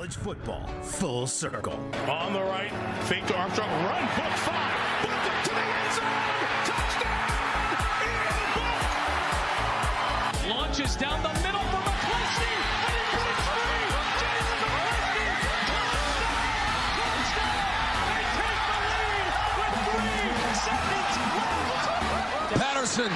college football full circle. On the right, fake to Armstrong, run, book five, book to the end zone, touchdown! Launches down the middle for McCleskey, and he breaks free. Jason McCleskey, touchdown! They take the lead with three seconds left. Patterson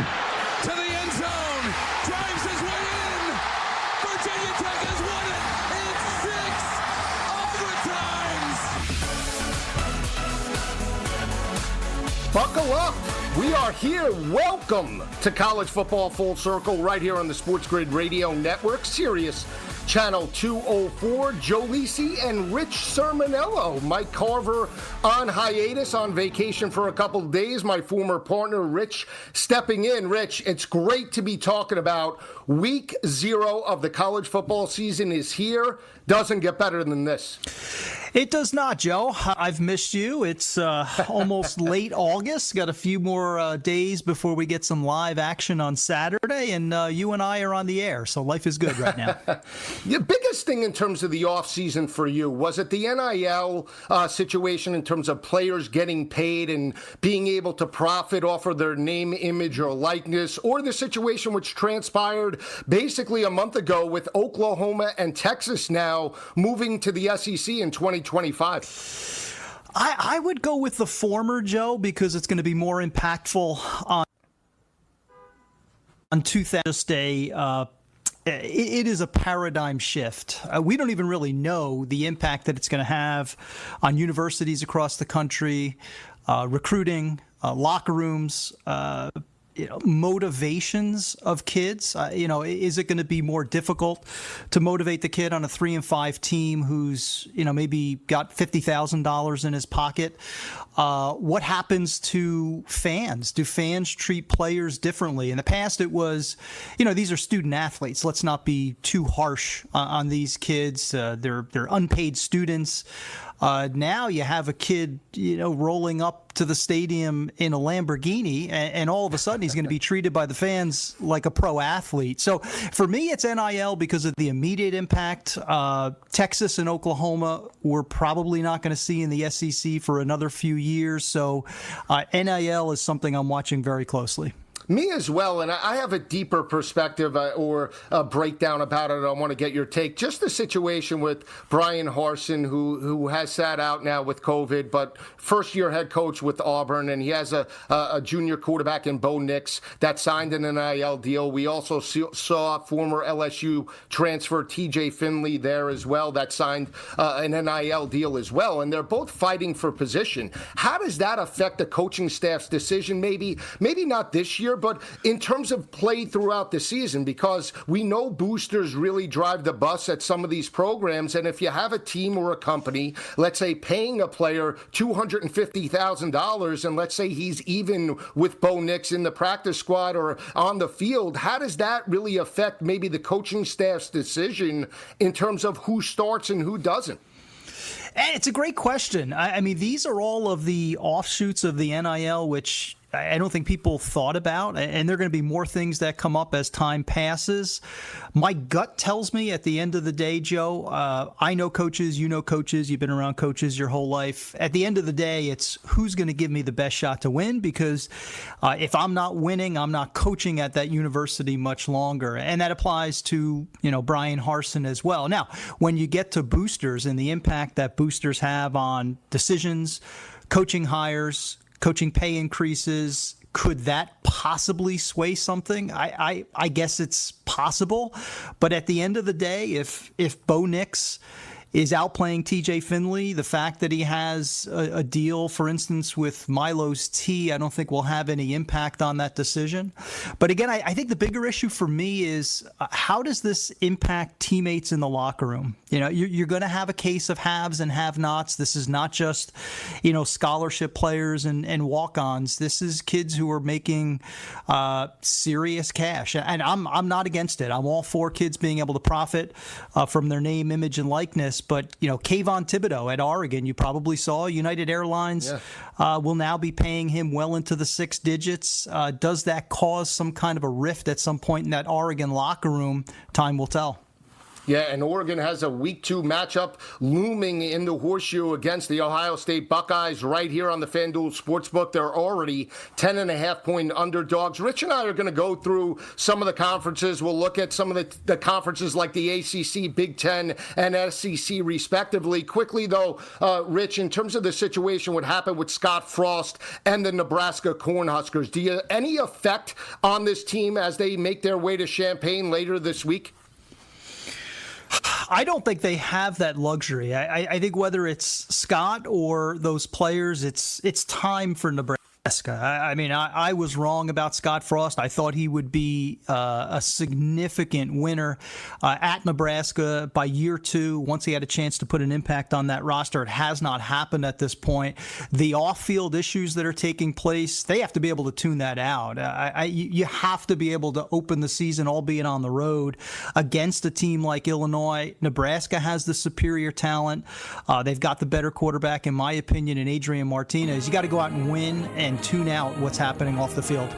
Buckle up. We are here. Welcome to College Football Full Circle right here on the Sports Grid Radio Network, Sirius Channel 204. Joe Lisi and Rich Cirminiello. Mike Carver on hiatus, on vacation for a couple days. My former partner, Rich, stepping in. Rich, it's great to be talking about week zero of the college football season is here. Doesn't get better than this. It does not, Joe. I've missed you. It's uh, almost late August. Got a few more uh, days before we get some live action on Saturday, and uh, you and I are on the air, so life is good right now. the biggest thing in terms of the offseason for you was it the NIL uh, situation in terms of players getting paid and being able to profit off of their name, image, or likeness, or the situation which transpired basically a month ago with Oklahoma and Texas now moving to the SEC in 2020? 2025? I, I would go with the former, Joe, because it's going to be more impactful on on 2000. Just a uh, it is a paradigm shift. Uh, we don't even really know the impact that it's going to have on universities across the country, uh, recruiting, uh, locker rooms, uh, you know, motivations of kids. Uh, you know, is it going to be more difficult to motivate the kid on a three and five team who's you know maybe got fifty thousand dollars in his pocket? Uh, what happens to fans? Do fans treat players differently? In the past, it was, you know, these are student athletes. Let's not be too harsh on, on these kids. Uh, they're they're unpaid students. Uh, now you have a kid, you know, rolling up to the stadium in a Lamborghini, and, and all of a sudden he's going to be treated by the fans like a pro athlete. So for me, it's NIL because of the immediate impact. Uh, Texas and Oklahoma we're probably not going to see in the SEC for another few years. So uh, NIL is something I'm watching very closely. Me as well, and I have a deeper perspective uh, or a breakdown about it. I want to get your take. Just the situation with Bryan Harsin, who who has sat out now with COVID, but first year head coach with Auburn, and he has a, a junior quarterback in Bo Nix that signed an NIL deal. We also saw former LSU transfer TJ Finley there as well that signed uh, an NIL deal as well, and they're both fighting for position. How does that affect the coaching staff's decision? Maybe maybe not this year but in terms of play throughout the season, because we know boosters really drive the bus at some of these programs. And if you have a team or a company, let's say paying a player $250,000, and let's say he's even with Bo Nix in the practice squad or on the field, how does that really affect maybe the coaching staff's decision in terms of who starts and who doesn't? Eh, it's a great question. I, mean, these are all of the offshoots of the NIL, which I don't think people thought about, and there are going to be more things that come up as time passes. My gut tells me at the end of the day, Joe, uh, I know coaches, you know coaches, you've been around coaches your whole life. At the end of the day, it's who's going to give me the best shot to win because uh, if I'm not winning, I'm not coaching at that university much longer. And that applies to, you know, Bryan Harsin as well. Now, when you get to boosters and the impact that boosters have on decisions, coaching hires, coaching pay increases. Could that possibly sway something? I, I, I guess it's possible. But at the end of the day, if if Bo Nix is outplaying TJ Finley. The fact that he has a, a, deal, for instance, with Milo's Tea, I don't think will have any impact on that decision. But again, I, I think the bigger issue for me is uh, how does this impact teammates in the locker room? You know, you're, you're going to have a case of haves and have-nots. This is not just, you know, scholarship players and, and walk-ons. This is kids who are making uh, serious cash, and I'm I'm not against it. I'm all for kids being able to profit uh, from their name, image, and likeness. But you know, Kayvon Thibodeaux at Oregon, you probably saw United Airlines yeah. uh, will now be paying him well into the six digits. Uh, does that cause some kind of a rift at some point in that Oregon locker room? Time will tell. Yeah, and Oregon has a week two matchup looming in the horseshoe against the Ohio State Buckeyes right here on the FanDuel Sportsbook. They're already 10 and a half point underdogs. Rich and I are going to go through some of the conferences. We'll look at some of the, the conferences like the ACC, Big Ten, and SEC, respectively. Quickly, though, uh, Rich, in terms of the situation, what happened with Scott Frost and the Nebraska Cornhuskers, do you any effect on this team as they make their way to Champaign later this week? I don't think they have that luxury. I, I, think whether it's Scott or those players, it's it's time for Nebraska. I, I mean, I, I, was wrong about Scott Frost. I thought he would be uh, a significant winner uh, at Nebraska by year two. Once he had a chance to put an impact on that roster, it has not happened at this point. The off-field issues that are taking place, they have to be able to tune that out. I, you have to be able to open the season, albeit on the road, against a team like Illinois. Nebraska has the superior talent. Uh, they've got the better quarterback, in my opinion, in Adrian Martinez. You got to go out and win and and tune out what's happening off the field.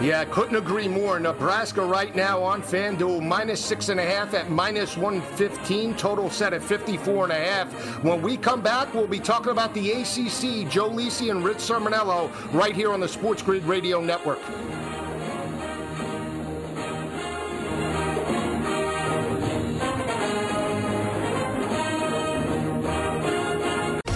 Yeah, couldn't agree more. Nebraska right now on FanDuel, minus six and a half at minus 115, total set at 54 and a half. When we come back, we'll be talking about the ACC, Joe Lisi and Rich Cirminiello, right here on the Sports Grid Radio Network.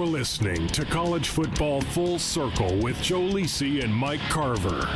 You're listening to College Football Full Circle with Joe Lisi and Mike Carver.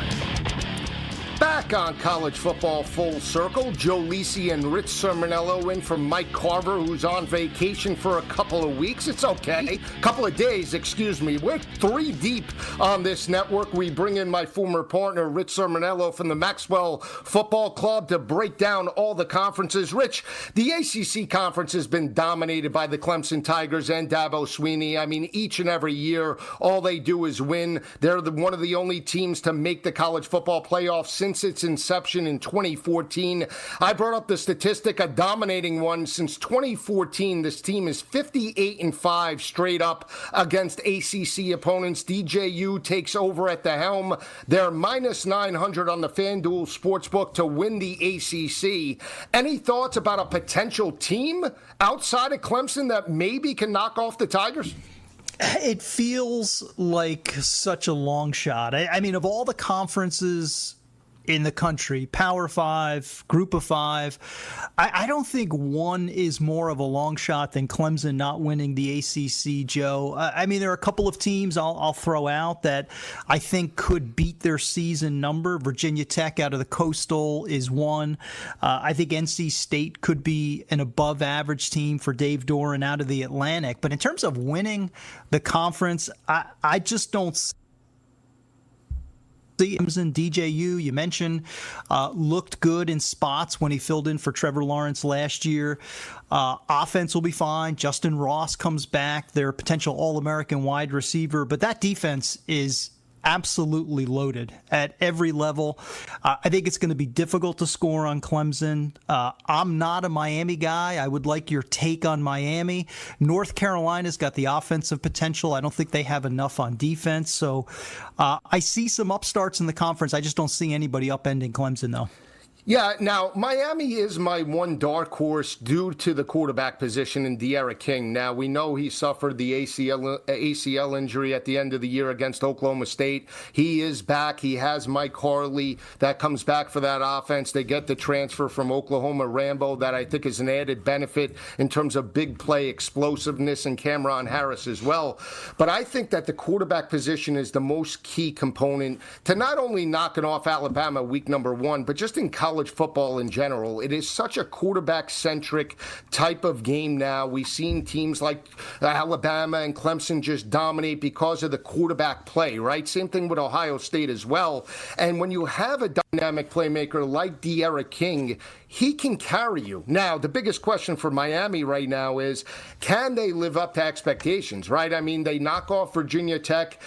Back on college football full circle, Joe Lisi and Rich Cirminiello in from Mike Carver, who's on vacation for a couple of weeks. It's okay. a Couple of days, excuse me. We're three deep on this network. We bring in my former partner, Rich Cirminiello from the Maxwell Football Club to break down all the conferences. Rich, the ACC conference has been dominated by the Clemson Tigers and Dabo Swinney. I mean, each and every year, all they do is win. They're the, one of the only teams to make the college football playoffs since its inception in 2014. I brought up the statistic, a dominating one since 2014. This team is 58 and 5 straight up against ACC opponents. DJU takes over at the helm. They're minus 900 on the FanDuel Sportsbook to win the ACC. Any thoughts about a potential team outside of Clemson that maybe can knock off the Tigers? It feels like such a long shot. I, I mean, of all the conferences in the country, Power Five, Group of Five. I, I, don't think one is more of a long shot than Clemson not winning the ACC, Joe. I mean, there are a couple of teams I'll, I'll, throw out that I think could beat their season number. Virginia Tech out of the Coastal is one. Uh, I think NC State could be an above average team for Dave Doeren out of the Atlantic. But in terms of winning the conference, I, I just don't Clemson, DJU, you mentioned, uh, looked good in spots when he filled in for Trevor Lawrence last year. Uh, offense will be fine. Justin Ross comes back, their potential All American wide receiver, but that defense is absolutely loaded at every level. Uh, I think it's going to be difficult to score on Clemson. Uh, I'm not a Miami guy. I would like your take on Miami. North Carolina's got the offensive potential. I don't think they have enough on defense. So uh, I see some upstarts in the conference. I just don't see anybody upending Clemson, though. Yeah, now Miami is my one dark horse due to the quarterback position in D'Eriq King. Now we know he suffered the ACL ACL injury at the end of the year against Oklahoma State. He is back. He has Mike Harley that comes back for that offense. They get the transfer from Oklahoma Rambo that I think is an added benefit in terms of big play explosiveness and Cameron Harris as well. But I think that the quarterback position is the most key component to not only knocking off Alabama week number one, but just in college college football in general. It is such a quarterback centric type of game now. We've seen teams like Alabama and Clemson just dominate because of the quarterback play, right? Same thing with Ohio State as well. And when you have a dynamic playmaker like D'Eriq King, he can carry you. Now, the biggest question for Miami right now is can they live up to expectations, right? I mean, they knock off Virginia Tech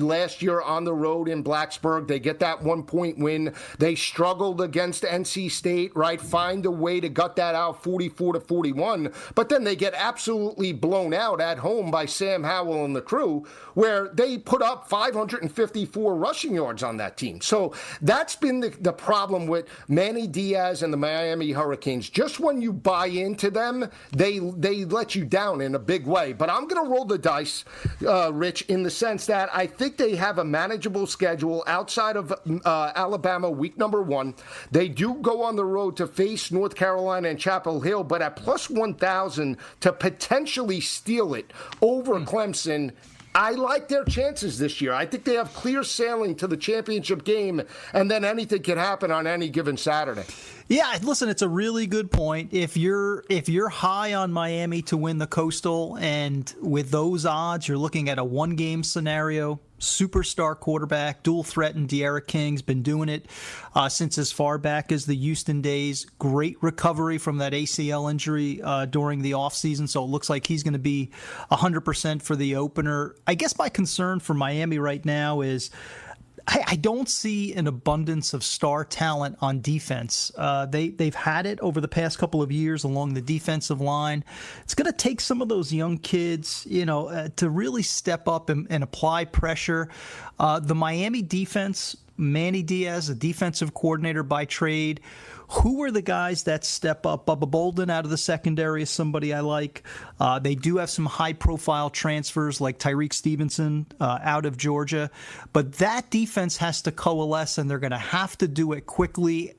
last year on the road in Blacksburg. They get that one point win. They struggled against NC State, right? Find a way to gut that out 44 to 41. But then they get absolutely blown out at home by Sam Howell and the crew, where they put up 554 rushing yards on that team. So that's been the, the problem with Manny Diaz and the Miami Hurricanes. Just when you buy into them, they they let you down in a big way. But I'm going to roll the dice, uh, Rich, in the sense that I think they have a manageable schedule outside of uh, Alabama week number one. They do go on the road to face North Carolina and Chapel Hill, but at plus 1,000 to potentially steal it over mm. Clemson I like their chances this year. I think they have clear sailing to the championship game, and then anything can happen on any given Saturday. Yeah, listen, it's a really good point. If you're if you're high on Miami to win the Coastal, and with those odds, you're looking at a one game scenario. Superstar quarterback, dual threat, and D'Eriq King's been doing it uh, since as far back as the Houston days. Great recovery from that ACL injury uh, during the offseason, so it looks like he's going to be 100% for the opener. I guess my concern for Miami right now is I, I, don't see an abundance of star talent on defense. Uh, they they've had it over the past couple of years along the defensive line. It's going to take some of those young kids, you know, uh, to really step up and, and apply pressure. Uh, the Miami defense, Manny Diaz, a defensive coordinator by trade who are the guys that step up? Bubba Bolden out of the secondary is somebody I like. Uh, they do have some high profile transfers like Tyrique Stevenson uh, out of Georgia, but that defense has to coalesce and they're going to have to do it quickly.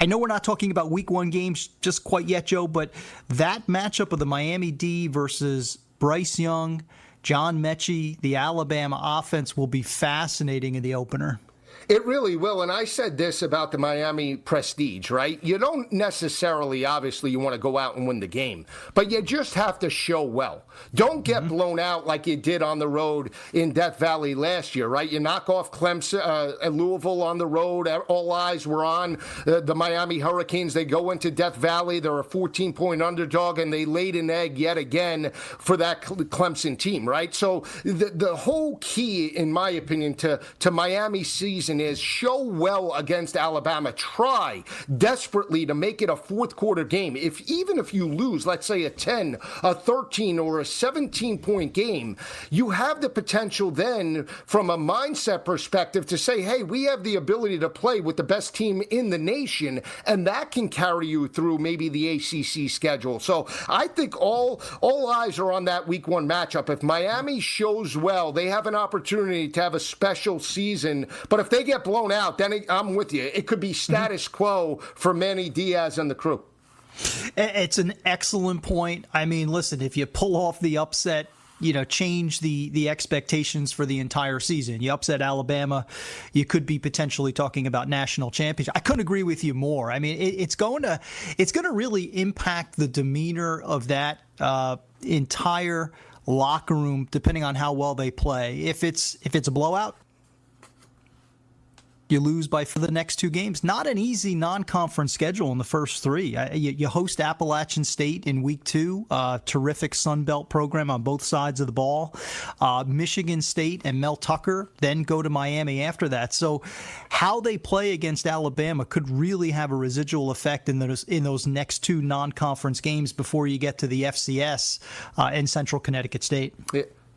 I know we're not talking about week one games just quite yet, Joe, but that matchup of the Miami D versus Bryce Young, John Metchie, the Alabama offense will be fascinating in the opener. It really will. And I said this about the Miami prestige, right? You don't necessarily, obviously, you want to go out and win the game, but you just have to show well. Don't get mm-hmm. blown out like you did on the road in Death Valley last year, right? You knock off Clemson, uh, Louisville on the road. All eyes were on uh, the Miami Hurricanes. They go into Death Valley. They're a 14 point underdog, and they laid an egg yet again for that Clemson team, right? So the, the whole key, in my opinion, to, to Miami season is show well against Alabama. Try desperately to make it a fourth quarter game. If even if you lose, let's say a 10, a 13, or a 17 point game, you have the potential then from a mindset perspective to say, hey, we have the ability to play with the best team in the nation, and that can carry you through maybe the ACC schedule. So I think all all eyes are on that week one matchup. If Miami shows well, they have an opportunity to have a special season. But if they get blown out, then I'm with you. It could be status quo for Manny Diaz and the crew. It's an excellent point. I mean, listen, if you pull off the upset, you know, change the the expectations for the entire season. You upset Alabama, you could be potentially talking about national championship. I couldn't agree with you more. I mean, it, it's going to it's going to really impact the demeanor of that uh, entire locker room, depending on how well they play. If it's if it's a blowout, you lose by for the next two games. Not an easy non-conference schedule in the first three. You, you host Appalachian State in week two, uh, terrific Sun Belt program on both sides of the ball. Uh, Michigan State and Mel Tucker then go to Miami after that. So, how they play against Alabama could really have a residual effect in those in those next two non-conference games before you get to the FCS uh, in Central Connecticut State.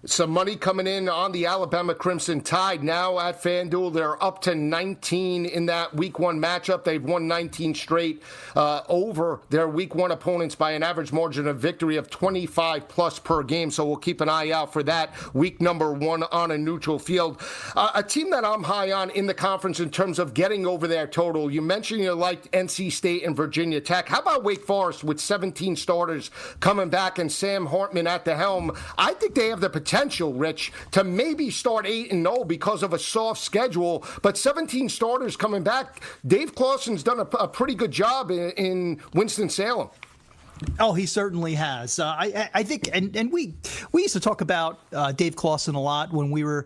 Some money coming in on the Alabama Crimson Tide now at FanDuel. They're up to 19 in that week one matchup. They've won 19 straight uh, over their week one opponents by an average margin of victory of 25 plus per game. So we'll keep an eye out for that week number one on a neutral field. Uh, a team that I'm high on in the conference in terms of getting over their total. You mentioned you liked NC State and Virginia Tech. How about Wake Forest with 17 starters coming back and Sam Hartman at the helm? I think they have the potential potential, Rich, to maybe start 8 and 0 because of a soft schedule. But 17 starters coming back. Dave Clawson's done a, a pretty good job in, in Winston-Salem. Oh, he certainly has. Uh, I, I think, and, and we we used to talk about uh, Dave Clawson a lot when we were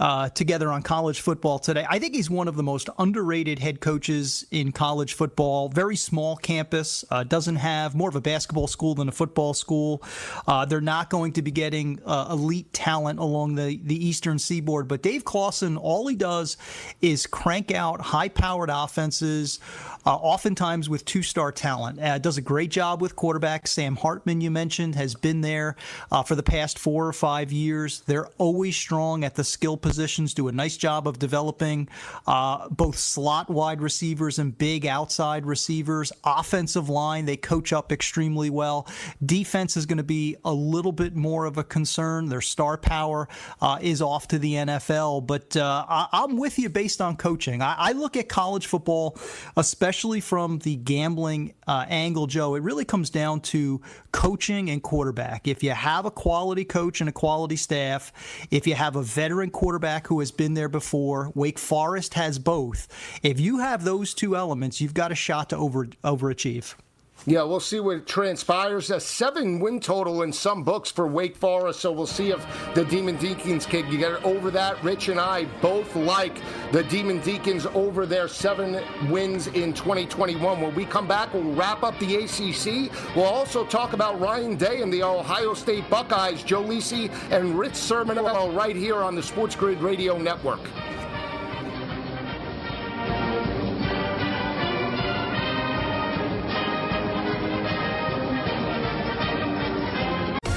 uh, together on college football today. I think he's one of the most underrated head coaches in college football. Very small campus, uh, doesn't have more of a basketball school than a football school. Uh, they're not going to be getting uh, elite talent along the, the eastern seaboard. But Dave Clawson, all he does is crank out high powered offenses, oftentimes with two star talent. does a great job with quarterbacks quarterback. Sam Hartman, you mentioned, has been there uh, for the past four or five years. They're always strong at the skill positions, do a nice job of developing uh, both slot wide receivers and big outside receivers. Offensive line, they coach up extremely well. Defense is going to be a little bit more of a concern. Their star power uh, is off to the NFL, but uh, I- am with you based on coaching. I-, I look at college football, especially from the gambling uh, angle, Joe. It really comes down to coaching and quarterback. If you have a quality coach and a quality staff, if you have a veteran quarterback who has been there before, Wake Forest has both. If you have those two elements, you've got a shot to over overachieve. Yeah, we'll see what transpires. A seven win total in some books for Wake Forest, so we'll see if the Demon Deacons can get over that. Rich and I both like the Demon Deacons over their seven wins in 2021. When we come back, we'll wrap up the ACC. We'll also talk about Ryan Day and the Ohio State Buckeyes, Joe Lisi and Rich Cirminiello right here on the Sports Grid Radio Network.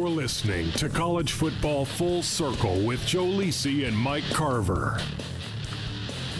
You're listening to College Football Full Circle with Joe Lisi and Mike Carver.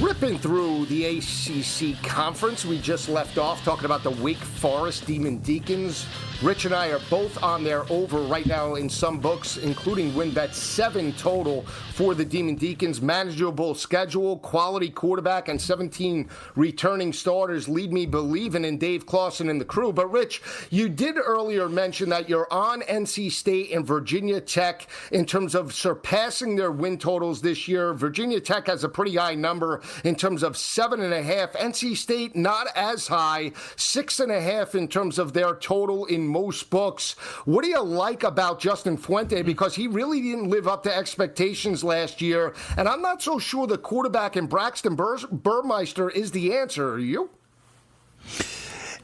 Ripping through the ACC conference, we just left off talking about the Wake Forest Demon Deacons Rich and I are both on there over right now in some books, including WynnBET, seven total for the Demon Deacons. Manageable schedule, quality quarterback, and 17 returning starters lead me believing in Dave Clawson and the crew. But, Rich, you did earlier mention that you're on NC State and Virginia Tech in terms of surpassing their win totals this year. Virginia Tech has a pretty high number in terms of seven and a half. NC State, not as high, six and a half in terms of their total in most books. What do you like about Justin Fuente? Because he really didn't live up to expectations last year. And I'm not so sure the quarterback in Braxton Bur- Burmeister is the answer. Are you?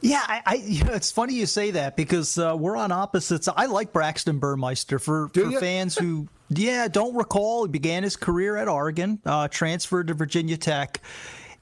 Yeah, I, I, you know, it's funny you say that because uh, we're on opposites. I like Braxton Burmeister for, for fans who, yeah, don't recall. He began his career at Oregon, uh, transferred to Virginia Tech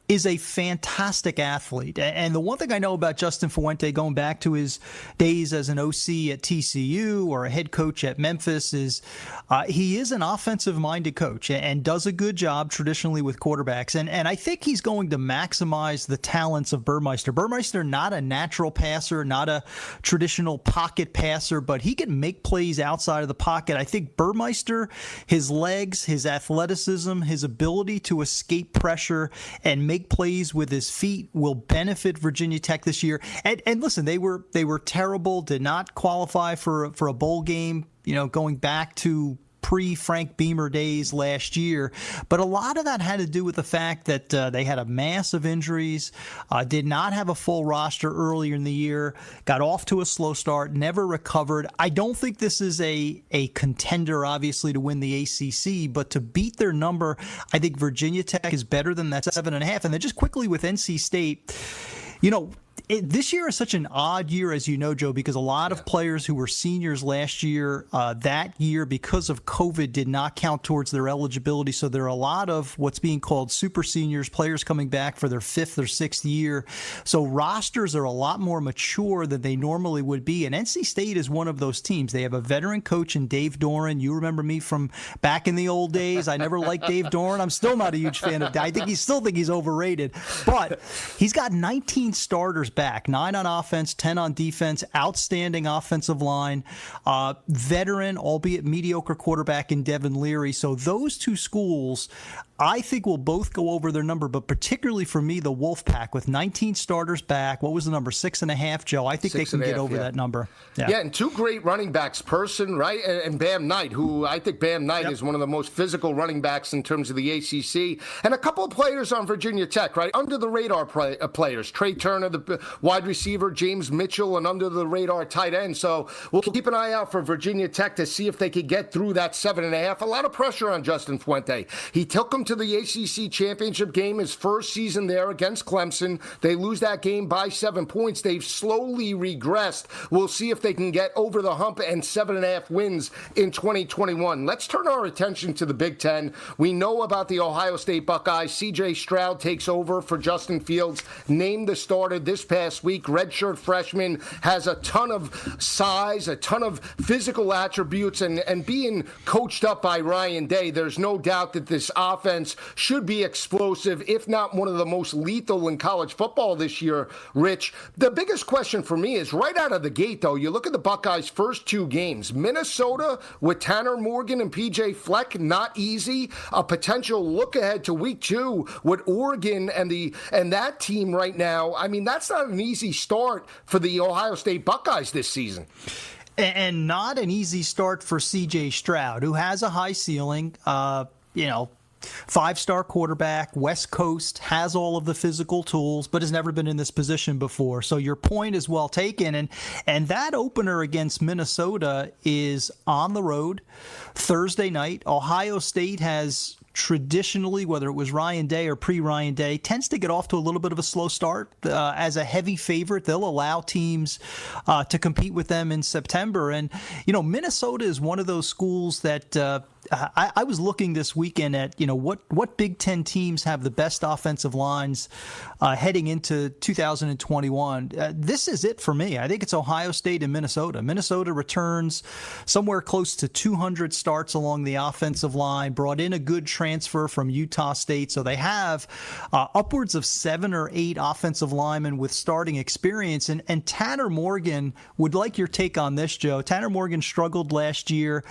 is a fantastic athlete. And the one thing I know about Justin Fuente, going back to his days as an OC at TCU or a head coach at Memphis, is uh, he is an offensive minded coach and does a good job traditionally with quarterbacks. And, and I think he's going to maximize the talents of Burmeister. Burmeister, not a natural passer, not a traditional pocket passer, but he can make plays outside of the pocket. I think Burmeister, his legs, his athleticism, his ability to escape pressure and make make plays with his feet will benefit Virginia Tech this year. And, and listen, they were they were terrible, did not qualify for for a bowl game. You know, going back to pre Frank Beamer days last year. But a lot of that had to do with the fact that uh, they had a mass of injuries, uh, did not have a full roster earlier in the year, got off to a slow start, never recovered. I don't think this is a, a contender, obviously, to win the ACC, but to beat their number, I think Virginia Tech is better than that seven and a half. And then just quickly with NC State, you know, it, this year is such an odd year, as you know, Joe, because a lot yeah. of players who were seniors last year, uh, that year, because of COVID, did not count towards their eligibility. So there are a lot of what's being called super seniors, players coming back for their fifth or sixth year. So rosters are a lot more mature than they normally would be. And NC State is one of those teams. They have a veteran coach in Dave Doeren. You remember me from back in the old days. I never liked Dave Doeren. I'm still not a huge fan of. I think he still think he's overrated, but he's got 19 starters back. Nine on offense, 10 on defense, outstanding offensive line, uh, veteran, albeit mediocre quarterback in Devin Leary. So those two schools, I think we'll both go over their number, but particularly for me, the Wolfpack with 19 starters back. What was the number? Six and a half, Joe. I think Six they can get half, over yeah. that number. Yeah. yeah. and two great running backs, Person, right, and, and Bam Knight, who I think Bam Knight yep. is one of the most physical running backs in terms of the ACC, and a couple of players on Virginia Tech, right, under the radar play, uh, players. Trey Turner, the wide receiver, James Mitchell, and under the radar tight end. So we'll keep an eye out for Virginia Tech to see if they could get through that seven and a half. A lot of pressure on Justin Fuente. He took them to the ACC championship game, his first season there against Clemson. They lose that game by seven points. They've slowly regressed. We'll see if they can get over the hump and seven and a half wins in 2021. Let's turn our attention to the Big Ten. We know about the Ohio State Buckeyes. CJ Stroud takes over for Justin Fields, named the starter this past week. Redshirt freshman has a ton of size, a ton of physical attributes, and, and being coached up by Ryan Day, there's no doubt that this offense should be explosive, if not one of the most lethal in college football this year, Rich. The biggest question for me is right out of the gate, though, you look at the Buckeyes' first two games. Minnesota with Tanner Morgan and PJ Fleck, not easy. A potential look ahead to week two with Oregon and the and that team right now. I mean, that's not an easy start for the Ohio State Buckeyes this season and not an easy start for CJ Stroud, who has a high ceiling. Uh, you know, Five star quarterback, West Coast, has all of the physical tools, but has never been in this position before. So your point is well taken. And, and that opener against Minnesota is on the road Thursday night. Ohio State has traditionally, whether it was Ryan Day or pre Ryan Day, tends to get off to a little bit of a slow start. Uh, as a heavy favorite, they'll allow teams uh, to compete with them in September. And, you know, Minnesota is one of those schools that. Uh, I, I, was looking this weekend at you know what what Big Ten teams have the best offensive lines uh, heading into 2021. Uh, this is it for me. I think it's Ohio State and Minnesota. Minnesota returns somewhere close to 200 starts along the offensive line. Brought in a good transfer from Utah State, so they have uh, upwards of seven or eight offensive linemen with starting experience. And and Tanner Morgan would like your take on this, Joe. Tanner Morgan struggled last year.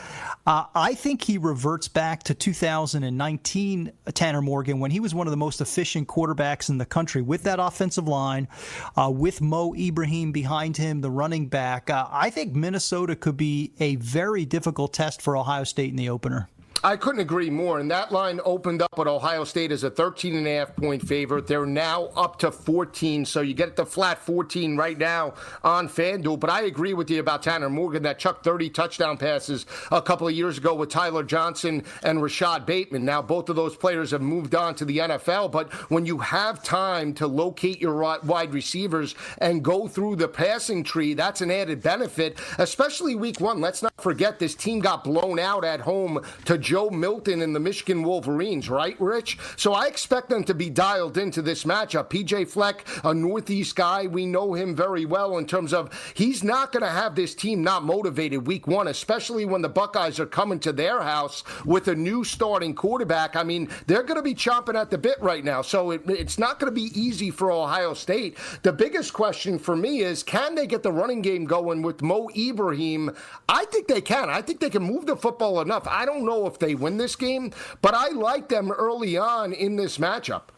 Uh, I think he reverts back to 2019 Tanner Morgan when he was one of the most efficient quarterbacks in the country with that offensive line, uh, with Mo Ibrahim behind him, the running back. Uh, I think Minnesota could be a very difficult test for Ohio State in the opener. I couldn't agree more. And that line opened up at Ohio State as a 13 and a half point favorite. They're now up to 14. So you get the flat 14 right now on FanDuel. But I agree with you about Tanner Morgan that Chuck 30 touchdown passes a couple of years ago with Tyler Johnson and Rashod Bateman. Now both of those players have moved on to the NFL. But when you have time to locate your wide receivers and go through the passing tree, that's an added benefit, especially week one. Let's not forget this team got blown out at home to Joe Milton and the Michigan Wolverines, right, Rich? So I expect them to be dialed into this matchup. PJ Fleck, a Northeast guy, we know him very well in terms of he's not going to have this team not motivated week one, especially when the Buckeyes are coming to their house with a new starting quarterback. I mean, they're going to be chomping at the bit right now. So it, it's not going to be easy for Ohio State. The biggest question for me is can they get the running game going with Mo Ibrahim? I think they can. I think they can move the football enough. I don't know if they win this game, but I like them early on in this matchup.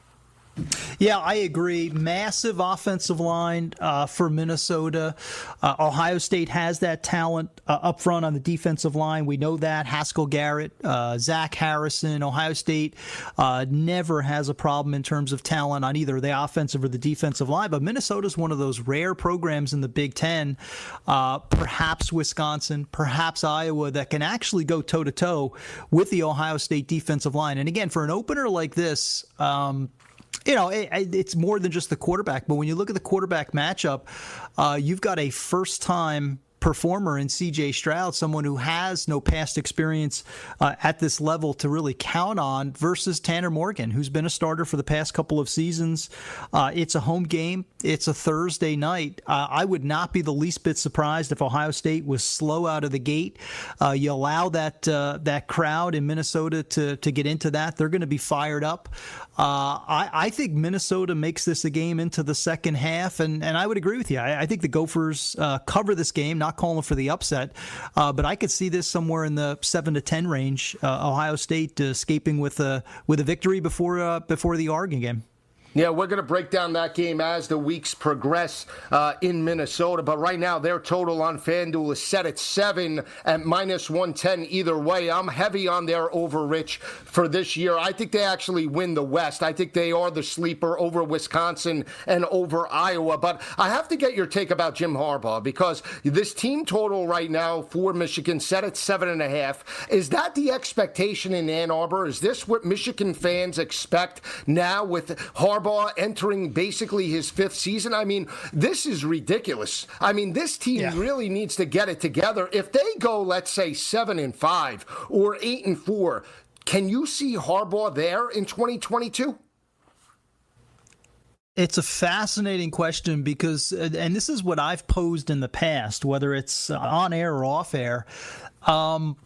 Yeah, I agree. Massive offensive line uh, for Minnesota. Uh, Ohio State has that talent uh, up front on the defensive line. We know that. Haskell Garrett, uh, Zach Harrison. Ohio State uh, never has a problem in terms of talent on either the offensive or the defensive line. But Minnesota is one of those rare programs in the Big Ten, uh, perhaps Wisconsin, perhaps Iowa, that can actually go toe to toe with the Ohio State defensive line. And again, for an opener like this, um, you know, it, it's more than just the quarterback. But when you look at the quarterback matchup, uh, you've got a first time performer in CJ Stroud, someone who has no past experience uh, at this level to really count on, versus Tanner Morgan, who's been a starter for the past couple of seasons. Uh, it's a home game, it's a Thursday night. Uh, I would not be the least bit surprised if Ohio State was slow out of the gate. Uh, you allow that uh, that crowd in Minnesota to, to get into that, they're going to be fired up. Uh, I, I, think Minnesota makes this a game into the second half, and, and I would agree with you. I, I think the Gophers cover this game, not calling for the upset, uh, but I could see this somewhere in the seven to ten range. Uh, Ohio State escaping with a with a victory before uh, before the Oregon game. Yeah, we're going to break down that game as the weeks progress uh, in Minnesota. But right now, their total on FanDuel is set at seven at minus 110 either way. I'm heavy on their over rich for this year. I think they actually win the West. I think they are the sleeper over Wisconsin and over Iowa. But I have to get your take about Jim Harbaugh because this team total right now for Michigan set at seven and a half. Is that the expectation in Ann Arbor? Is this what Michigan fans expect now with Harbaugh? Harbaugh entering basically his fifth season. I mean, this is ridiculous. I mean, this team yeah. really needs to get it together. If they go, let's say, seven and five or eight and four, can you see Harbaugh there in 2022? It's a fascinating question because, and this is what I've posed in the past, whether it's on air or off air. Um,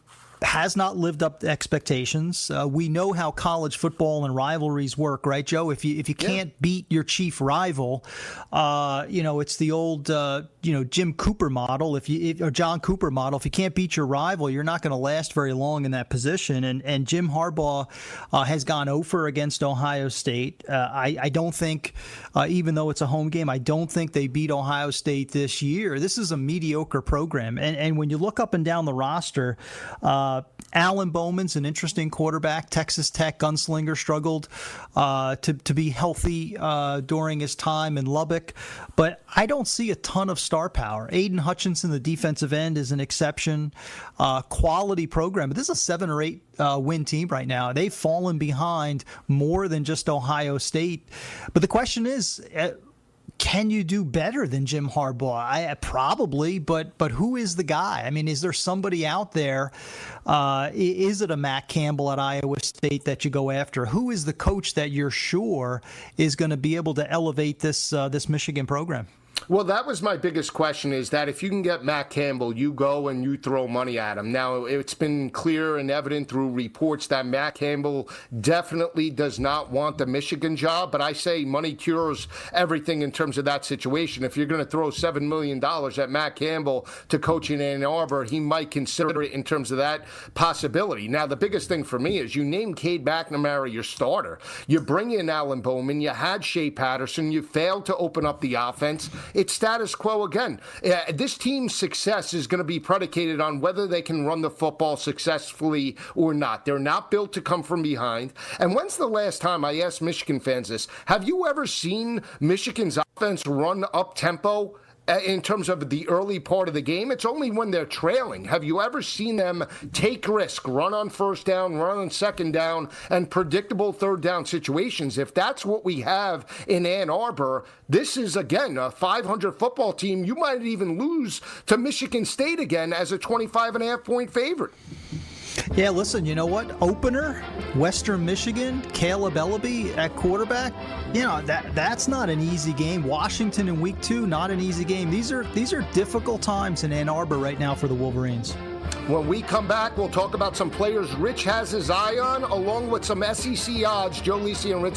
has not lived up to expectations. Uh, we know how college football and rivalries work, right, Joe? If you if you can't yeah. beat your chief rival, uh, you know it's the old uh, you know Jim Cooper model. If you if, or John Cooper model, if you can't beat your rival, you're not going to last very long in that position. And and Jim Harbaugh uh, has gone over against Ohio State. Uh, I I don't think, uh, even though it's a home game, I don't think they beat Ohio State this year. This is a mediocre program, and and when you look up and down the roster. Uh, Alan Bowman's an interesting quarterback. Texas Tech gunslinger struggled uh, to to be healthy uh, during his time in Lubbock, but I don't see a ton of star power. Aidan Hutchinson, the defensive end, is an exception. Uh, quality program, but this is a seven or eight uh, win team right now. They've fallen behind more than just Ohio State. But the question is uh, can you do better than Jim Harbaugh? I probably, but but who is the guy? I mean, is there somebody out there? Uh, is it a Matt Campbell at Iowa State that you go after? Who is the coach that you're sure is going to be able to elevate this uh, this Michigan program? Well, that was my biggest question is that if you can get Matt Campbell, you go and you throw money at him. Now, it's been clear and evident through reports that Matt Campbell definitely does not want the Michigan job, but I say money cures everything in terms of that situation. If you're going to throw $7 million at Matt Campbell to coach in Ann Arbor, he might consider it in terms of that possibility. Now, the biggest thing for me is you name Cade McNamara your starter. You bring in Alan Bowman, you had Shea Patterson, you failed to open up the offense it's status quo again. Uh, this team's success is going to be predicated on whether they can run the football successfully or not. They're not built to come from behind. And when's the last time I asked Michigan fans this? Have you ever seen Michigan's offense run up tempo? Uh, in terms of the early part of the game. It's only when they're trailing. Have you ever seen them take risk, run on first down, run on second down, and predictable third down situations? If that's what we have in Ann Arbor, this is again a 500 football team. You might even lose to Michigan State again as a 25 and a half point favorite. Yeah, listen, you know what? Opener, Western Michigan, Kaleb Eleby at quarterback. You know that that's not an easy game. Washington in week two, not an easy game. These are these are difficult times in Ann Arbor right now for the Wolverines. When we come back, we'll talk about some players Rich has his eye on, along with some SEC odds. Joe Lisi and Rich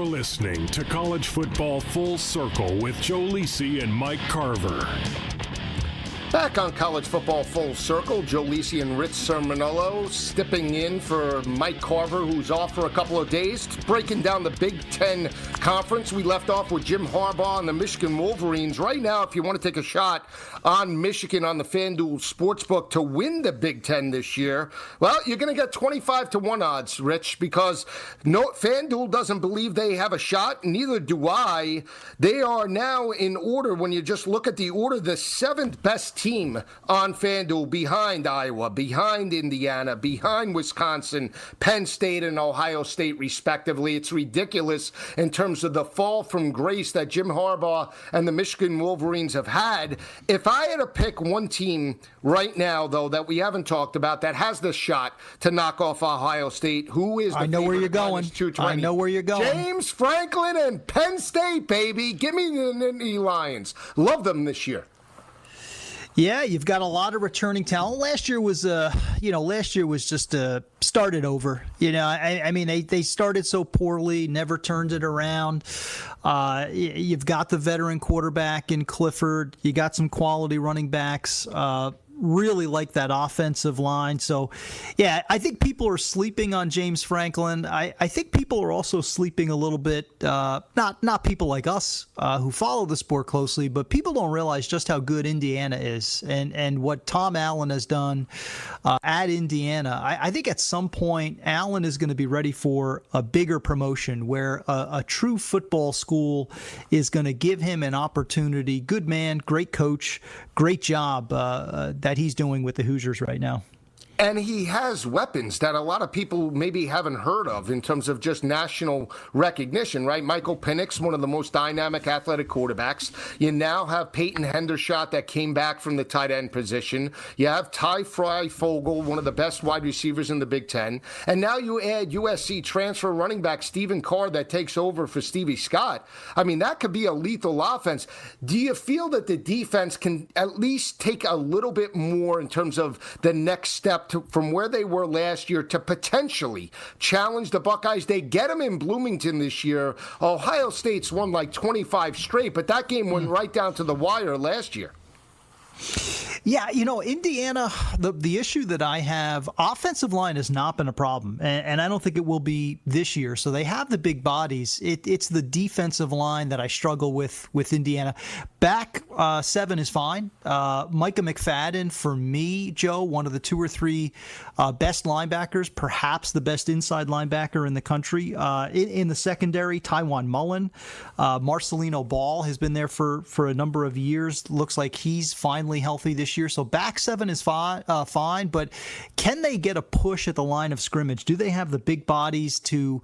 You're listening to College Football Full Circle with Joe Lisi and Mike Carver. Back on College Football Full Circle, Joe Lisi and Rich Cirminiello stepping in for Mike Carver, who's off for a couple of days, breaking down the Big Ten Conference. We left off with Jim Harbaugh and the Michigan Wolverines. Right now, if you want to take a shot on Michigan on the FanDuel Sportsbook to win the Big Ten this year, well, you're going to get 25 to 1 odds, Rich, because no FanDuel doesn't believe they have a shot, neither do I. They are now in order, when you just look at the order, the seventh best team on FanDuel behind Iowa, behind Indiana, behind Wisconsin, Penn State, and Ohio State, respectively. It's ridiculous in terms of the fall from grace that Jim Harbaugh and the Michigan Wolverines have had. If I had to pick one team right now, though, that we haven't talked about that has the shot to knock off Ohio State, who is I know where you're going. I know where you're going. James Franklin and Penn State, baby. Give me the Nittany Lions. Love them this year. Yeah, you've got a lot of returning talent. Last year was, uh, you know, last year was just uh, started over. You know, I, I mean, they, they started so poorly, never turned it around. Uh, you've got the veteran quarterback in Clifford. You got some quality running backs. Uh, really like that offensive line. So, yeah, I think people are sleeping on James Franklin. I, I think people are also sleeping a little bit. Uh, not not people like us uh, who follow the sport closely, but people don't realize just how good Indiana is and and what Tom Allen has done uh, at Indiana. I, I, think at some point Allen is going to be ready for a bigger promotion where a, a true football school is going to give him an opportunity. Good man, great coach, great job uh, that he's doing with the Hoosiers right now. And he has weapons that a lot of people maybe haven't heard of in terms of just national recognition, right? Michael Penix, one of the most dynamic athletic quarterbacks. You now have Peyton Hendershot that came back from the tight end position. You have Ty Fryfogle, one of the best wide receivers in the Big Ten. And now you add USC transfer running back Stephen Carr that takes over for Stevie Scott. I mean, that could be a lethal offense. Do you feel that the defense can at least take a little bit more in terms of the next step to, from where they were last year to potentially challenge the Buckeyes. They get them in Bloomington this year. Ohio State's won like 25 straight, but that game went hmm. right down to the wire last year. Yeah, you know, Indiana, the, the issue that I have, offensive line has not been a problem, and, and I don't think it will be this year. So they have the big bodies. It, it's the defensive line that I struggle with with Indiana. Back uh, seven is fine. Uh, Micah McFadden, for me, Joe, one of the two or three uh, best linebackers, perhaps the best inside linebacker in the country. Uh, in, in, the secondary, Tiawan Mullen, uh, Marcelino Ball has been there for, for a number of years. Looks like he's finally healthy this year. So back seven is fine, uh, fine. But can they get a push at the line of scrimmage? Do they have the big bodies to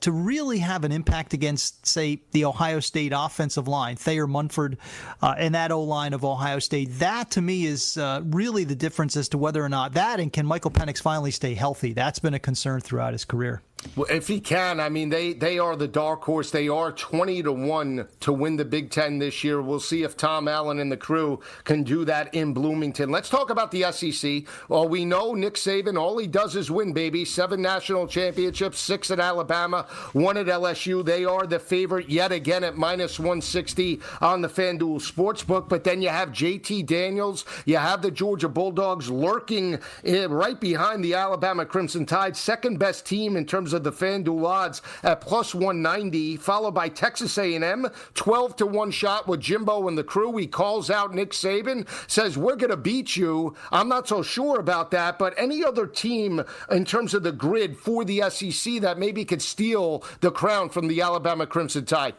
to really have an impact against, say, the Ohio State offensive line? Thayer Munford uh, and that O line of Ohio State. That to me is uh, really the difference as to whether or not that and can Michael Penix finally stay healthy. That's been a concern throughout his career. Well, if he can, I mean, they, they are the dark horse. They are 20 to 1 to win the Big Ten this year. We'll see if Tom Allen and the crew can do that in Bloomington. Let's talk about the SEC. Well, we know Nick Saban, all he does is win, baby. Seven national championships, six at Alabama, one at LSU. They are the favorite yet again at minus 160 on the FanDuel Sportsbook. But then you have JT Daniels, you have the Georgia Bulldogs lurking eh, right behind the Alabama Crimson Tide, second best team in terms terms of the FanDuel odds at plus 190, followed by Texas A&M, 12 to 1 shot with Jimbo and the crew. He calls out Nick Saban, says, we're going to beat you. I'm not so sure about that, but any other team in terms of the grid for the SEC that maybe could steal the crown from the Alabama Crimson Tide?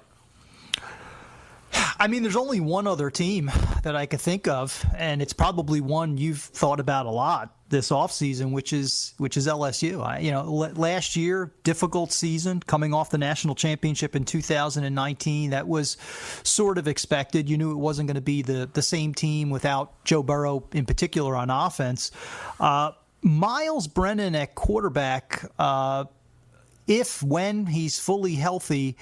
I mean, there's only one other team that I could think of, and it's probably one you've thought about a lot this offseason, which is which is LSU. I, you know, l- last year difficult season, coming off the national championship in 2019. That was sort of expected. You knew it wasn't going to be the the same team without Joe Burrow in particular on offense. Uh, Myles Brennan at quarterback, uh, if when he's fully healthy.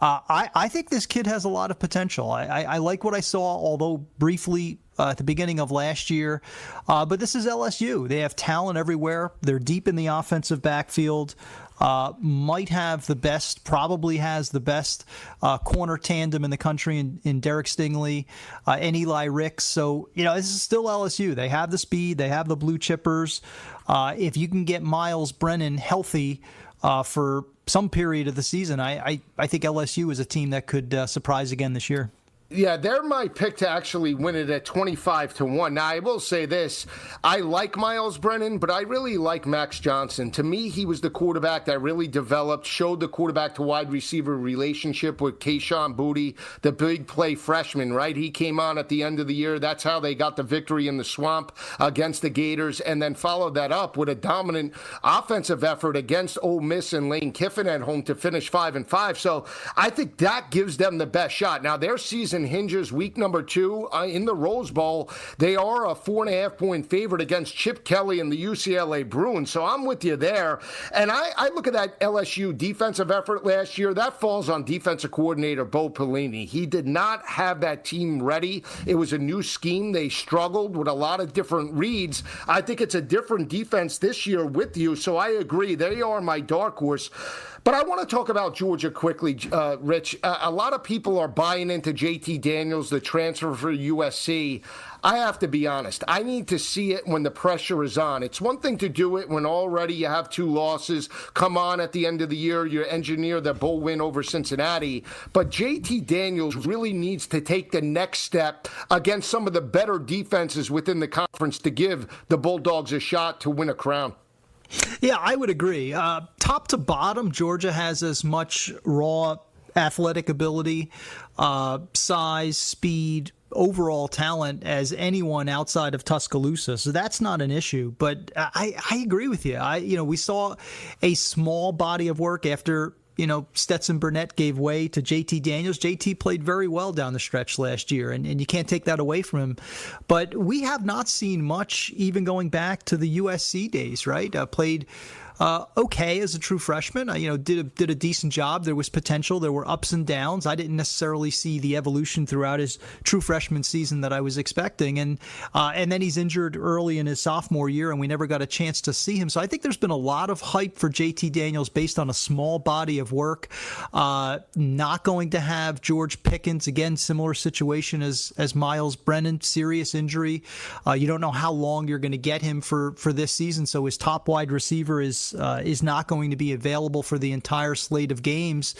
Uh, I, I, think this kid has a lot of potential. I, I, I like what I saw, although briefly uh, at the beginning of last year. Uh, but this is LSU. They have talent everywhere. They're deep in the offensive backfield. Uh, might have the best, probably has the best uh, corner tandem in the country in, in Derek Stingley uh, and Eli Ricks. So, you know, this is still LSU. They have the speed, they have the blue chippers. Uh, if you can get Myles Brennan healthy for some period of the season, I, I, I, think LSU is a team that could surprise again this year. Yeah, they're my pick to actually win it at 25 to 1. Now, I will say this I like Myles Brennan, but I really like Max Johnson. To me, he was the quarterback that really developed, showed the quarterback to wide receiver relationship with Kayshon Boutte, the big play freshman, right? He came on at the end of the year. That's how they got the victory in the swamp against the Gators, and then followed that up with a dominant offensive effort against Ole Miss and Lane Kiffin at home to finish 5 and 5. So I think that gives them the best shot. Now, their season hinges week number two uh, in the Rose Bowl. They are a four and a half point favorite against Chip Kelly and the UCLA Bruins. So I'm with you there. And I, I look at that LSU defensive effort last year. That falls on defensive coordinator Bo Pelini. He did not have that team ready. It was a new scheme. They struggled with a lot of different reads. I think it's a different defense this year with you. So I agree. They are my dark horse. But I want to talk about Georgia quickly, uh, Rich. Uh, a lot of people are buying into JT Daniels, the transfer for USC. I have to be honest. I need to see it when the pressure is on. It's one thing to do it when already you have two losses. Come on, at the end of the year, you engineer the bowl win over Cincinnati. But JT Daniels really needs to take the next step against some of the better defenses within the conference to give the Bulldogs a shot to win a crown. Yeah, I would agree. Uh, top to bottom, Georgia has as much raw athletic ability, uh, size, speed, overall talent as anyone outside of Tuscaloosa. So that's not an issue. But I, I agree with you. I, you know, we saw a small body of work after you know, Stetson Bennett gave way to JT Daniels. JT played very well down the stretch last year, and, and you can't take that away from him. But we have not seen much, even going back to the USC days, right? Uh, played uh, okay as a true freshman. Uh, you know, did a, did a decent job. There was potential. There were ups and downs. I didn't necessarily see the evolution throughout his true freshman season that I was expecting. And uh, and then he's injured early in his sophomore year, and we never got a chance to see him. So I think there's been a lot of hype for JT Daniels based on a small body of work. Uh, not going to have George Pickens again, similar situation as as Myles Brennan, serious injury. Uh, you don't know how long you're going to get him for for this season. So his top wide receiver is uh, is not going to be available for the entire slate of games.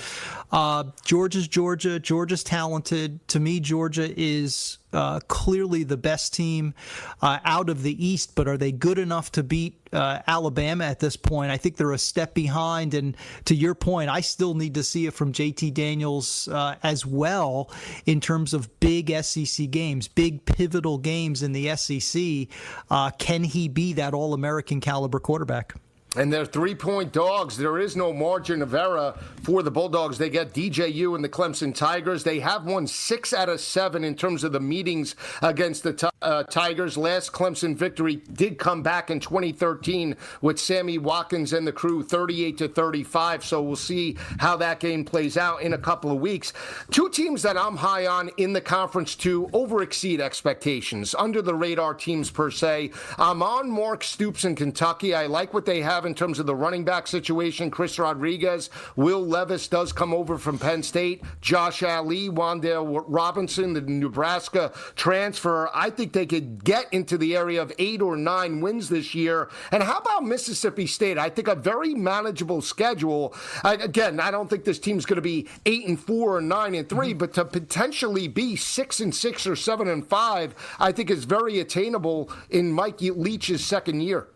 Uh, Georgia's Georgia. Georgia's talented. To me, Georgia is uh, clearly the best team uh, out of the East, but are they good enough to beat uh, Alabama at this point? I think they're a step behind. And to your point, I still need to see it from JT Daniels uh, as well in terms of big SEC games, big pivotal games in the SEC. Uh, can he be that All American caliber quarterback? And they're three point dogs. There is no margin of error for the Bulldogs. They get DJU and the Clemson Tigers. They have won six out of seven in terms of the meetings against the uh, Tigers. Last Clemson victory did come back in 2013 with Sammy Watkins and the crew 38 to 35. So we'll see how that game plays out in a couple of weeks. Two teams that I'm high on in the conference to over exceed expectations, under the radar teams per se. I'm on Mark Stoops in Kentucky. I like what they have in terms of the running back situation. Chris Rodriguez, Will Levis does come over from Penn State. Josh Ali, Wan'Dale Robinson, the Nebraska transfer. I think they could get into the area of eight or nine wins this year. And how about Mississippi State? I think a very manageable schedule. I, again, I don't think this team's going to be eight and four or nine and 3 mm-hmm. but to potentially be six and six or seven and five, I think is very attainable in Mike Leach's second year.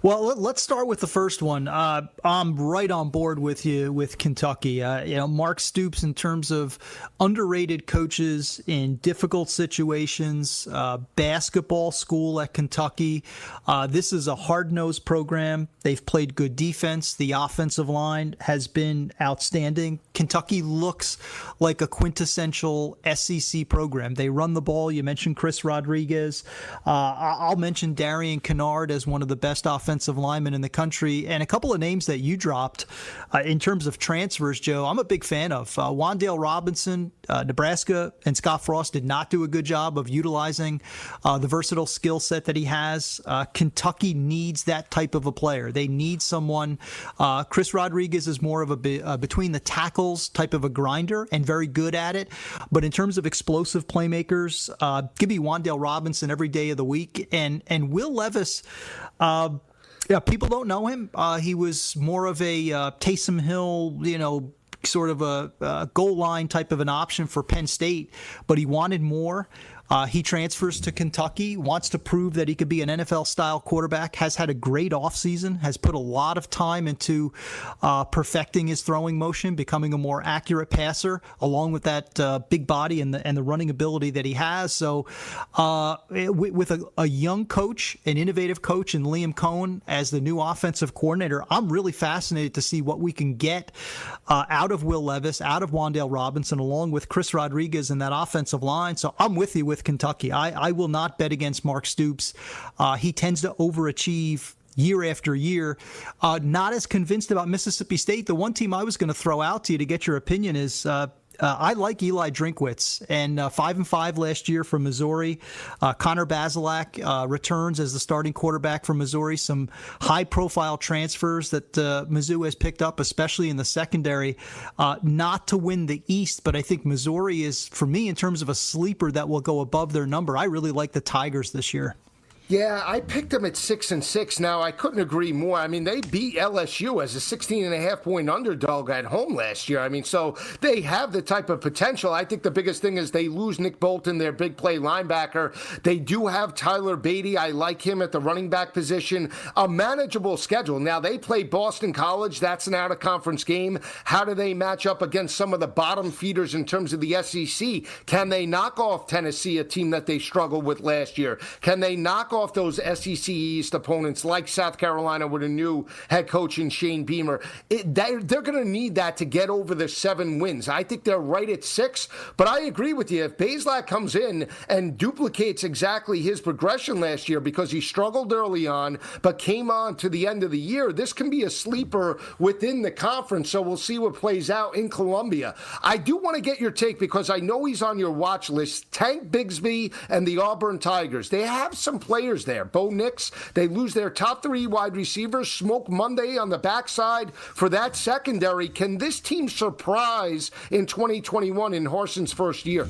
Well, let's start with the first one. Uh, I'm right on board with you with Kentucky. Uh, you know, Mark Stoops, in terms of underrated coaches in difficult situations, uh, basketball school at Kentucky. Uh, this is a hard nosed program. They've played good defense. The offensive line has been outstanding. Kentucky looks like a quintessential SEC program. They run the ball. You mentioned Chris Rodriguez. Uh, I'll mention Darian Kinnard as one of the best offensive offensive linemen in the country, and a couple of names that you dropped uh, in terms of transfers, Joe. I'm a big fan of uh, Wan'Dale Robinson. Uh, Nebraska and Scott Frost did not do a good job of utilizing uh, the versatile skill set that he has. Uh, Kentucky needs that type of a player. They need someone. Uh, Chris Rodriguez is more of a be, between the tackles type of a grinder and very good at it. But in terms of explosive playmakers, give me Wan'Dale Robinson every day of the week, and and Will Levis. Uh, yeah, people don't know him. Uh, he was more of a uh, Taysom Hill, you know, sort of a, a, goal line type of an option for Penn State, but he wanted more. Uh, he transfers to Kentucky, wants to prove that he could be an NFL style quarterback, has had a great offseason, has put a lot of time into uh, perfecting his throwing motion, becoming a more accurate passer, along with that uh, big body and the, and the running ability that he has. So, uh, with a, a, young coach, an innovative coach, and Liam Coen as the new offensive coordinator, I'm really fascinated to see what we can get uh, out of Will Levis, out of Wan'Dale Robinson, along with Chris Rodriguez and that offensive line. So, I'm with you with with Kentucky. I, I will not bet against Mark Stoops. Uh, he tends to overachieve year after year. Uh, not as convinced about Mississippi State. The one team I was going to throw out to you to get your opinion is uh, I like Eli Drinkwitz, and uh, five and five last year from Missouri. Uh, Connor Bazelak uh, returns as the starting quarterback from Missouri. Some high-profile transfers that uh, Mizzou has picked up, especially in the secondary, uh, not to win the East, but I think Missouri is, for me, in terms of a sleeper that will go above their number. I really like the Tigers this year. Yeah, I picked them at six and six. Now I couldn't agree more. I mean, they beat LSU as a 16 and a half point underdog at home last year. I mean, so they have the type of potential. I think the biggest thing is they lose Nick Bolton, their big play linebacker. They do have Tyler Badie. I like him at the running back position. A manageable schedule. Now they play Boston College. That's an out of conference game. How do they match up against some of the bottom feeders in terms of the SEC? Can they knock off Tennessee, a team that they struggled with last year? Can they knock those SEC East opponents like South Carolina with a new head coach in Shane Beamer. It, they're, they're going to need that to get over the seven wins. I think they're right at six, but I agree with you. If Bazelak comes in and duplicates exactly his progression last year because he struggled early on but came on to the end of the year, this can be a sleeper within the conference. So we'll see what plays out in Columbia. I do want to get your take because I know he's on your watch list. Tank Bigsby and the Auburn Tigers. They have some players players there. Bo Nix, they lose their top three wide receivers. Smoke Monday on the backside for that secondary. Can this team surprise in 2021 in Harsin's first year?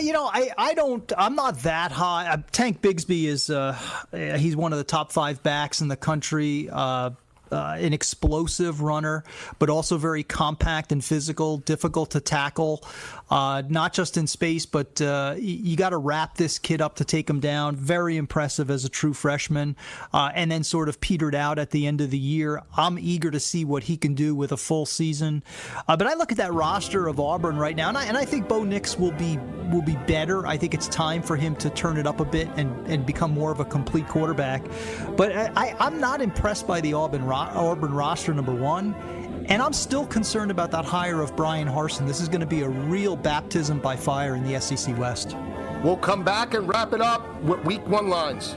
You know, I, I don't. I'm not that high. Uh, Tank Bigsby is uh, he's one of the top five backs in the country. Uh, uh, an explosive runner, but also very compact and physical, difficult to tackle, uh, not just in space, but uh, you got to wrap this kid up to take him down. Very impressive as a true freshman, uh, and then sort of petered out at the end of the year. I'm eager to see what he can do with a full season. Uh, but I look at that roster of Auburn right now, and I, and I think Bo Nix will be will be better. I think it's time for him to turn it up a bit and, and become more of a complete quarterback. But I, I'm not impressed by the Auburn roster Auburn roster, number one. And I'm still concerned about that hire of Bryan Harsin. This is going to be a real baptism by fire in the SEC West. We'll come back and wrap it up with week one lines.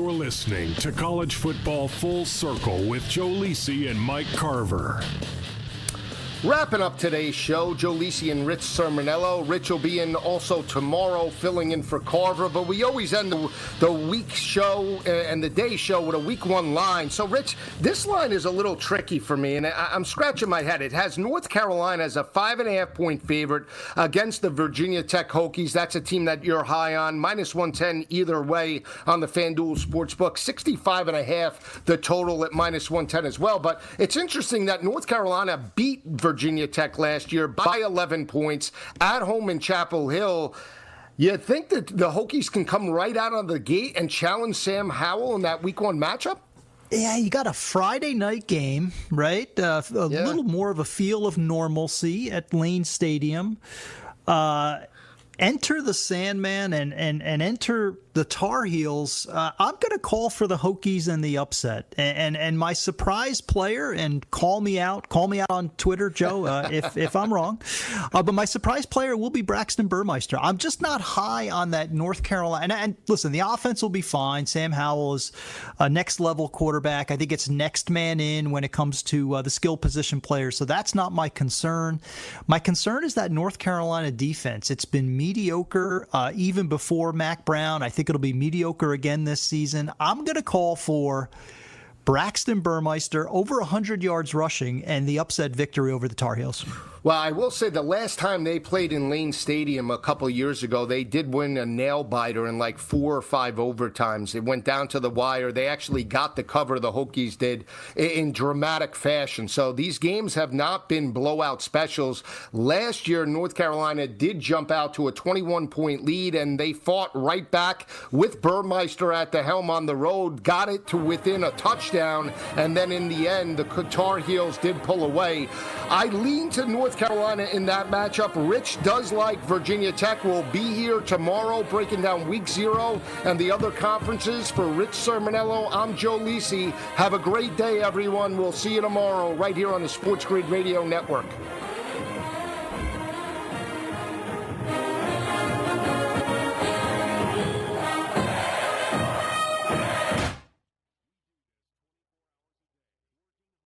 You're listening to College Football Full Circle with Joe Lisi and Mike Carver. Wrapping up today's show, Joe Lisi and Rich Cirminiello. Rich will be in also tomorrow, filling in for Carver. But we always end the, the week show eh, and the day show with a week one line. So, Rich, this line is a little tricky for me, and I, am scratching my head. It has North Carolina as a five and a half point favorite against the Virginia Tech Hokies. That's a team that you're high on, minus 110 either way on the FanDuel Sportsbook. 65 and a half the total at minus 110 as well. But it's interesting that North Carolina beat Virginia Virginia Tech last year by 11 points at home in Chapel Hill. You think that the Hokies can come right out of the gate and challenge Sam Howell in that week one matchup? Yeah, you got a Friday night game, right? Uh, a yeah. little more of a feel of normalcy at Lane Stadium. Uh, enter the Sandman and, and, and enter the Tar Heels, uh, I'm going to call for the Hokies and the upset. And, and, and my surprise player, and call me out, call me out on Twitter, Joe, uh, if if I'm wrong. Uh, but my surprise player will be Braxton Burmeister. I'm just not high on that North Carolina. And, and listen, the offense will be fine. Sam Howell is a next level quarterback. I think it's next man in when it comes to uh, the skill position players. So that's not my concern. My concern is that North Carolina defense. It's been mediocre uh, even before Mack Brown. I think think it'll be mediocre again this season. I'm going to call for Braxton Burmeister over 100 yards rushing and the upset victory over the Tar Heels. Well, I will say the last time they played in Lane Stadium a couple years ago, they did win a nail biter in like four or five overtimes. It went down to the wire. They actually got the cover, the Hokies did, in dramatic fashion. So these games have not been blowout specials. Last year, North Carolina did jump out to a 21 point lead, and they fought right back with Burmeister at the helm on the road, got it to within a touchdown, and then in the end, the Tar Heels did pull away. I lean to North Carolina in that matchup. Rich does like Virginia Tech. Will be here tomorrow breaking down week zero and the other conferences. For Rich Cirminiello, I'm Joe Lisi. Have a great day, everyone. We'll see you tomorrow right here on the Sports Grid Radio Network.